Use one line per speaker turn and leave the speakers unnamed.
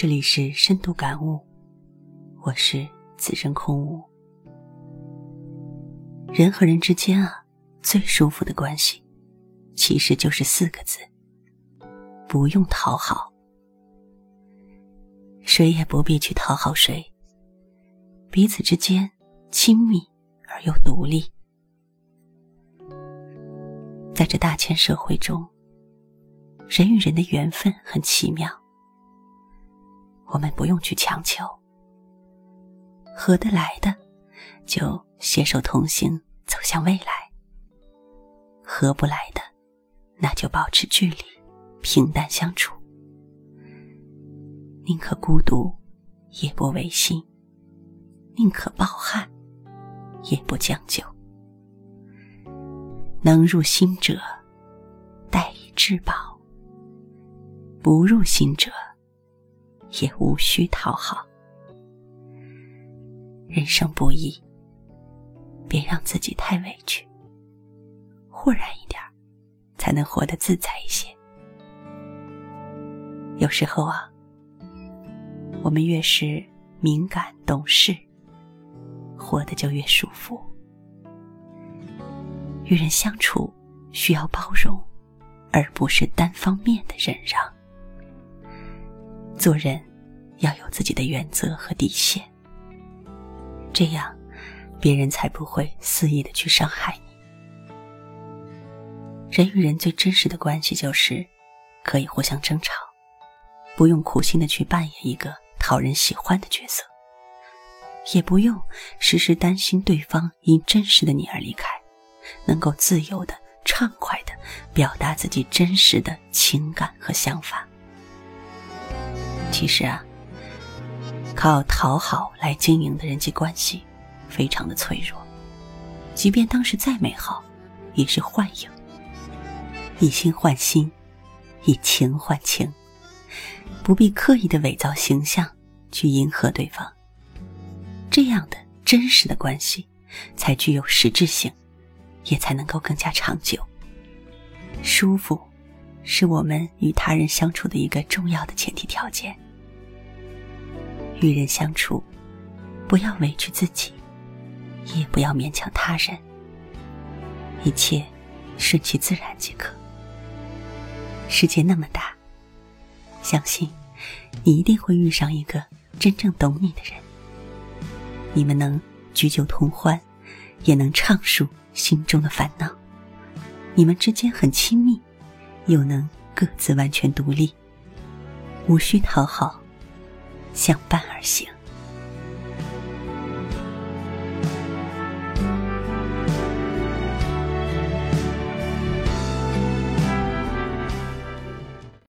这里是深度感悟，我是此生空无。人和人之间啊，最舒服的关系，其实就是四个字：不用讨好。谁也不必去讨好谁，彼此之间亲密而又独立。在这大千社会中，人与人的缘分很奇妙。我们不用去强求，合得来的就携手同行走向未来；合不来的，那就保持距离，平淡相处。宁可孤独，也不违心；宁可抱憾，也不将就。能入心者，待以至宝；不入心者，也无需讨好。人生不易，别让自己太委屈，豁然一点，才能活得自在一些。有时候啊，我们越是敏感懂事，活得就越舒服。与人相处需要包容，而不是单方面的忍让。做人要有自己的原则和底线，这样别人才不会肆意的去伤害你。人与人最真实的关系就是可以互相争吵，不用苦心的去扮演一个讨人喜欢的角色，也不用时时担心对方因真实的你而离开，能够自由的、畅快的表达自己真实的情感和想法。其实啊，靠讨好来经营的人际关系，非常的脆弱。即便当时再美好，也是幻影。以心换心，以情换情，不必刻意的伪造形象去迎合对方。这样的真实的关系，才具有实质性，也才能够更加长久。舒服。是我们与他人相处的一个重要的前提条件。与人相处，不要委屈自己，也不要勉强他人，一切顺其自然即可。世界那么大，相信你一定会遇上一个真正懂你的人。你们能举酒同欢，也能畅述心中的烦恼。你们之间很亲密。又能各自完全独立，无需讨好，相伴而行。